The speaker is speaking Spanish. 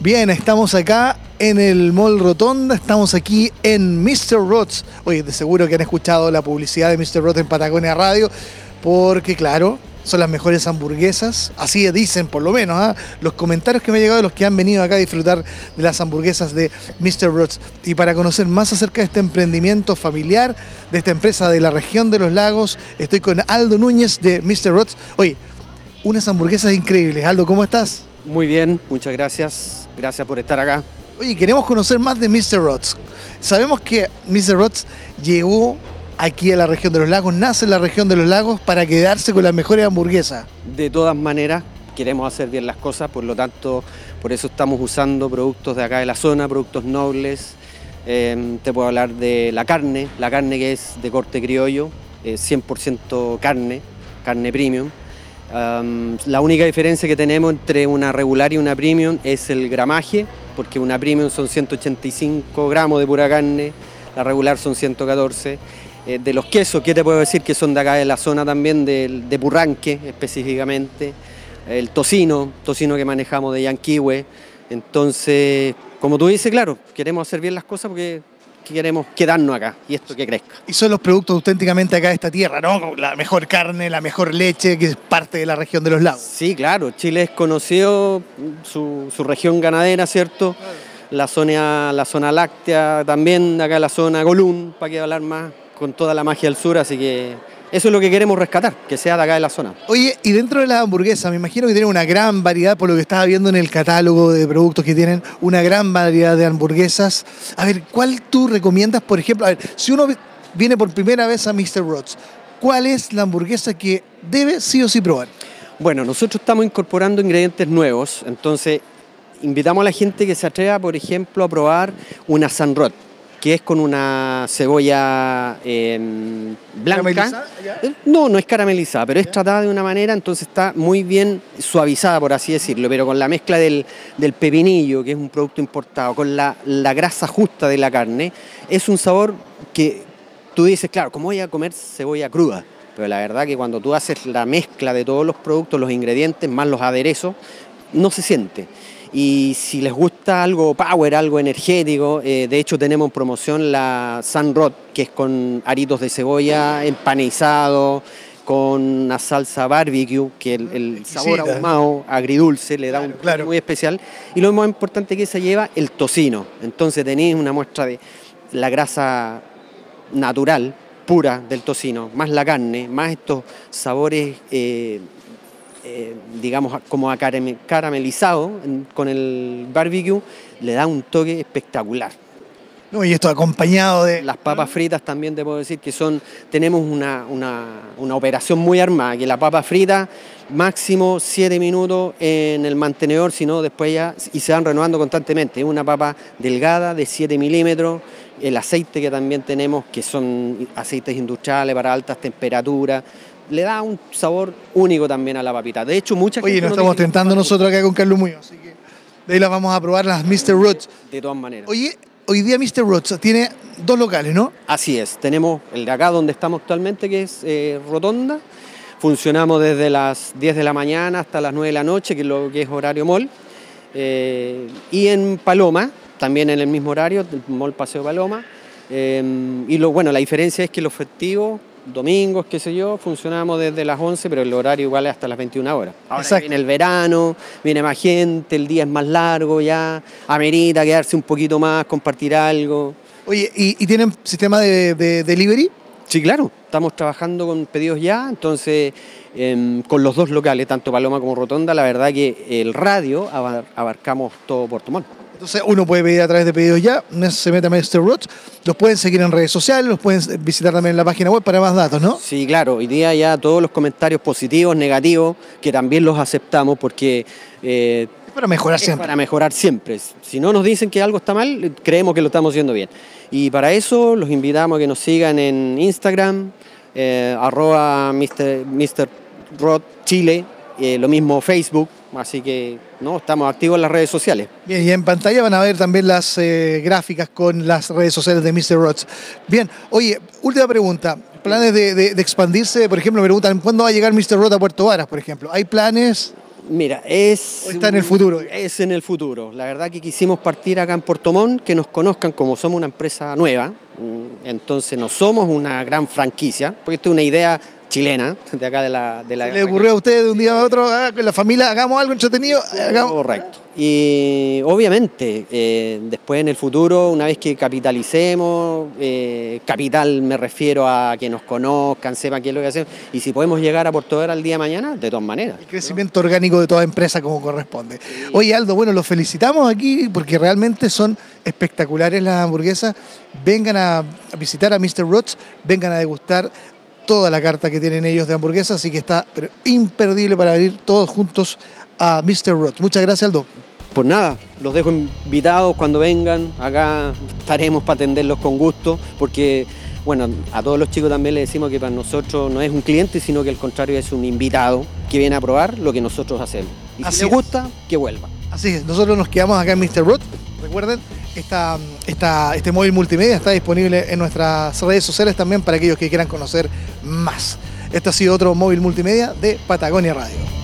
Bien, estamos acá en el Mall Rotonda, estamos aquí en Mr. Rots. Oye, de seguro que han escuchado la publicidad de Mr. Rots en Patagonia Radio, porque claro, son las mejores hamburguesas, así dicen por lo menos, ¿ah? los comentarios que me han llegado de los que han venido acá a disfrutar de las hamburguesas de Mr. Rots. Y para conocer más acerca de este emprendimiento familiar, de esta empresa de la región de los lagos, estoy con Aldo Núñez de Mr. Rots. Oye, unas hamburguesas increíbles. Aldo, ¿cómo estás? Muy bien, muchas gracias. Gracias por estar acá. Oye, queremos conocer más de Mr. Rots. Sabemos que Mr. Rots llegó aquí a la región de los lagos, nace en la región de los lagos para quedarse con las mejores hamburguesas. De todas maneras, queremos hacer bien las cosas, por lo tanto, por eso estamos usando productos de acá de la zona, productos nobles. Em, te puedo hablar de la carne, la carne que es de corte criollo, 100% carne, carne premium la única diferencia que tenemos entre una regular y una premium es el gramaje, porque una premium son 185 gramos de pura carne, la regular son 114. Eh, de los quesos, ¿qué te puedo decir? Que son de acá de la zona también de, de Burranque específicamente. El tocino, tocino que manejamos de Yanquiwe. Entonces, como tú dices, claro, queremos hacer bien las cosas porque queremos quedarnos acá y esto que crezca. Y son los productos auténticamente acá de esta tierra, ¿no? La mejor carne, la mejor leche, que es parte de la región de los lagos. Sí, claro. Chile es conocido, su, región ganadera, ¿cierto? La zona, la zona láctea también, acá la zona Golún, para que hablar más, con toda la magia del sur, así que eso es lo que queremos rescatar, que sea de acá de la zona. Oye, y dentro de la hamburguesa, me imagino que tienen una gran variedad, por lo que estaba viendo en el catálogo de productos que tienen, una gran variedad de hamburguesas. A ver, ¿cuál tú recomiendas, por ejemplo? A ver, si uno viene por primera vez a Mr. Rods, ¿cuál es la hamburguesa que debe sí o sí probar? Bueno, nosotros estamos incorporando ingredientes nuevos, entonces invitamos a la gente que se atreva, por ejemplo, a probar una Sunrod que es con una cebolla em, blanca. Eh, no, no es caramelizada, pero es tratada de una manera, entonces está muy bien suavizada, por así decirlo, pero con la mezcla del, pepinillo, que es un producto importado, con la, grasa justa de la carne, es un sabor que tú dices, claro, ¿cómo voy a comer cebolla cruda? Pero la verdad que cuando tú haces la mezcla de todos los productos, los ingredientes, más los aderezos, no se siente. Y si les gusta algo power, algo energético, eh, de hecho tenemos en promoción la Sunrod, que es con aritos de cebolla empanizado, con una salsa barbecue, que el, sabor ahumado, agridulce, le da un claro. muy especial. Y lo más importante que se lleva, el tocino. Entonces tenéis una muestra de la grasa natural, pura del tocino, más la carne, más estos sabores eh, eh, digamos, como caramelizado con el barbecue, le da un toque espectacular. No, y esto acompañado de... Las papas fritas también te puedo decir que son, tenemos una, una, operación muy armada, que la papa frita máximo 7 minutos en el mantenedor, si no después ya, y se van renovando constantemente. Es una papa delgada de 7 milímetros, el aceite que también tenemos, que son aceites industriales para altas temperaturas, le da un sabor único también a la papita. De hecho, muchas Oye, nos estamos tentando nosotros acá con Carlos Muñoz, así que de ahí las vamos a probar las Mr. Roots. De todas maneras. Oye, hoy día Mr. Roots tiene dos locales, ¿no? Así es. Tenemos el de acá donde estamos actualmente, que es eh, Rotonda. Funcionamos desde las 10 de la mañana hasta las 9 de la noche, que es lo que es horario mall. Eh, y en Paloma, también en el mismo horario, el mall Paseo Paloma. Eh, y lo, bueno, la diferencia es que los festivos domingos, qué sé yo, funcionamos desde las 11, pero el horario igual es hasta las 21 horas. Ahora viene el verano, viene más gente, el día es más largo ya, amerita quedarse un poquito más, compartir algo. Oye, ¿y, tienen sistema de, delivery? Sí, claro, estamos trabajando con pedidos ya, entonces em, con los dos locales, tanto Paloma como Rotonda, la verdad que el radio abarcamos todo Puerto Montt. Entonces uno puede pedir a través de pedidos ya, se mete a Mr. Roots, los pueden seguir en redes sociales, los pueden visitar también en la página web para más datos, ¿no? Sí, claro, hoy día ya todos los comentarios positivos, negativos, que también los aceptamos porque... Eh, es para mejorar siempre. Para mejorar siempre. Si no nos dicen que algo está mal, creemos que lo estamos haciendo bien. Y para eso los invitamos a que nos sigan en Instagram, eh, arroba Mr. Mr. Rod Chile, eh, lo mismo Facebook, Así que no, estamos activos en las redes sociales. Bien, y en pantalla van a ver también las eh, gráficas con las redes sociales de Mr. Rods. Bien, oye, última pregunta. ¿Planes de, expandirse? Por ejemplo, me preguntan, ¿cuándo va a llegar Mr. Rod a Puerto Varas, por ejemplo? ¿Hay planes? Mira, es... ¿O está en el futuro? Es en el futuro. La verdad que quisimos partir acá en Puerto Montt, que nos conozcan como somos una empresa nueva, mm, entonces no somos una gran franquicia, porque esto es una idea chilena, de acá de la... De la ¿Le ocurrió a usted de un día a otro, ah, con la familia, hagamos algo entretenido? Hagamos... Correcto. Y obviamente, eh, después en el futuro, una vez que capitalicemos, eh, capital me refiero a que nos conozcan, sepan qué es lo que hacemos, y si podemos llegar a Puerto Vera el día de mañana, de todas maneras. El crecimiento orgánico de toda empresa como corresponde. Oye, Aldo, bueno, los felicitamos aquí porque realmente son espectaculares las hamburguesas. Vengan a visitar a Mr. Roots, vengan a degustar toda la carta que tienen ellos de hamburguesas, así que está pero imperdible para ir todos juntos a Mr. Roots. Muchas gracias, Aldo. Pues nada, los dejo invitados cuando vengan, acá estaremos para atenderlos con gusto, porque bueno, a todos los chicos también les decimos que para nosotros no es un cliente, sino que al contrario es un invitado que viene a probar lo que nosotros hacemos. Y Así si es. gusta, que vuelva. Así es, nosotros nos quedamos acá en Mr. Root. Recuerden, esta, este móvil multimedia está disponible en nuestras redes sociales también para aquellos que quieran conocer más. Este ha sido otro móvil multimedia de Patagonia Radio.